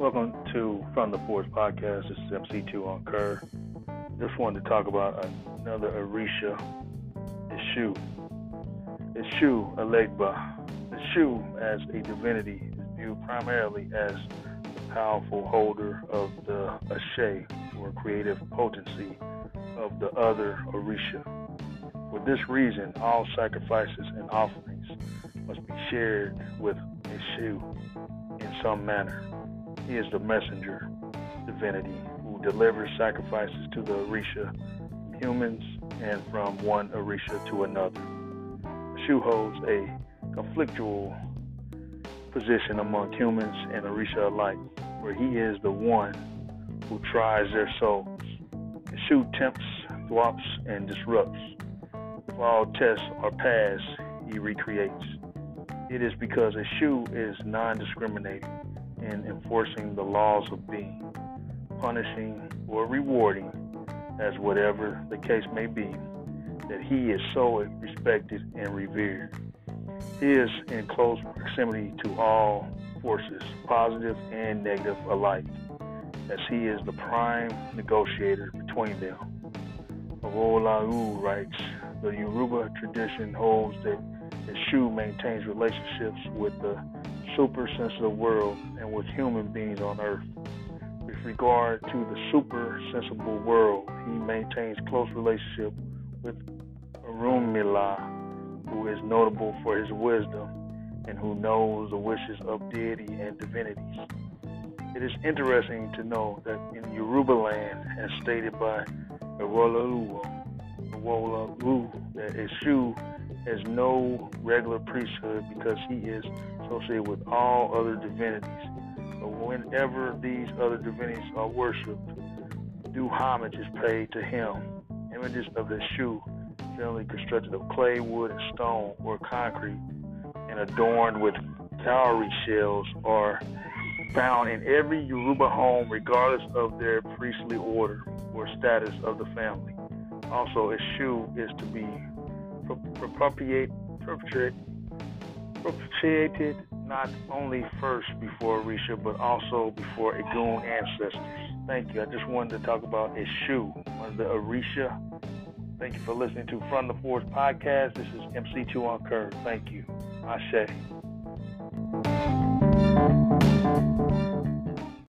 Welcome to From the Forest podcast. This is MC2 on Kerr. Just wanted to talk about another Orisha, Eshu. Eshu Elegba. Eshu as a divinity is viewed primarily as the powerful holder of the Ashe, or creative potency of the other Orisha. For this reason, all sacrifices and offerings must be shared with Eshu in some manner. He is the messenger divinity who delivers sacrifices to the Orisha humans and from one Orisha to another. Shu holds a conflictual position among humans and Orisha alike, where he is the one who tries their souls. Shu tempts, thwarts, and disrupts. If all tests are passed, he recreates. It is because Eshu is non discriminating in enforcing the laws of being, punishing or rewarding, as whatever the case may be, that he is so respected and revered. He is in close proximity to all forces, positive and negative alike, as he is the prime negotiator between them. Awolalu writes, the Yoruba tradition holds that Eshu maintains relationships with the super sensitive world and with human beings on earth. With regard to the super sensible world, he maintains close relationship with Orunmila, who is notable for his wisdom and who knows the wishes of deity and divinities. It is interesting to know that in Yoruba land, as stated by Ewolaluwo, that Eshu has no regular priesthood because he is associated with all other divinities. But whenever these other divinities are worshipped, due homage is paid to him. Images of the shoe, generally constructed of clay, wood, and stone, or concrete, and adorned with cowrie shells, are found in every Yoruba home, regardless of their priestly order or status of the family. Also, a is to be propitiate, appropriated, propitiated not only first before Orisha, but also before Egun ancestors. Thank you. I just wanted to talk about Eshu, one of the Orisha. Thank you for listening to From the Forest podcast. This is MC2 on Curve. Thank you. Ashe.